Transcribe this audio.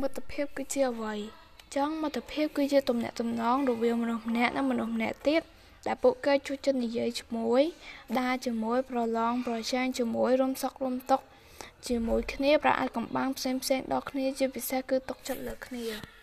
មិត្តភាពគឺជាអ្វីចឹងមិត្តភាពគឺជាទំនាក់ទំនងរវាងមនុស្សម្នាក់និងមនុស្សម្នាក់ទៀតដែលពួកគេជួយចិត្តនិយាយជាមួយដើរជាមួយប្រឡងប្រជែងជាមួយរំសឹករំទុកជាមួយគ្នាប្រើអាចកំបាំងផ្សេងផ្សេងដល់គ្នាជាពិសេសគឺទុកចិត្តលើគ្នា